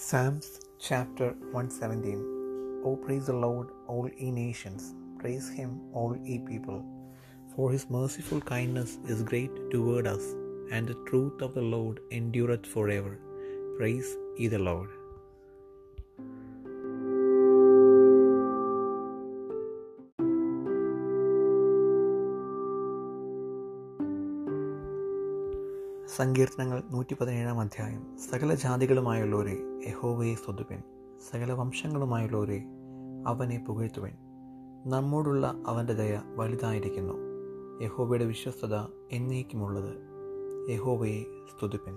Psalms chapter 117 O praise the Lord, all ye nations, praise him, all ye people. For his merciful kindness is great toward us, and the truth of the Lord endureth forever. Praise ye the Lord. സങ്കീർത്തനങ്ങൾ നൂറ്റി പതിനേഴാം അധ്യായം. സകല ജാതികളുമായുള്ളവരെ യഹോവയെ സ്തുതിപ്പൻ. സകല വംശങ്ങളുമായുള്ളവരെ അവനെ പുകഴ്ത്തുവൻ. നമ്മോടുള്ള അവന്റെ ദയ വലുതായിരിക്കുന്നു. യഹോവയുടെ വിശ്വസ്തത എന്നേക്കുമുള്ളത് യഹോവയെ സ്തുതിപ്പൻ.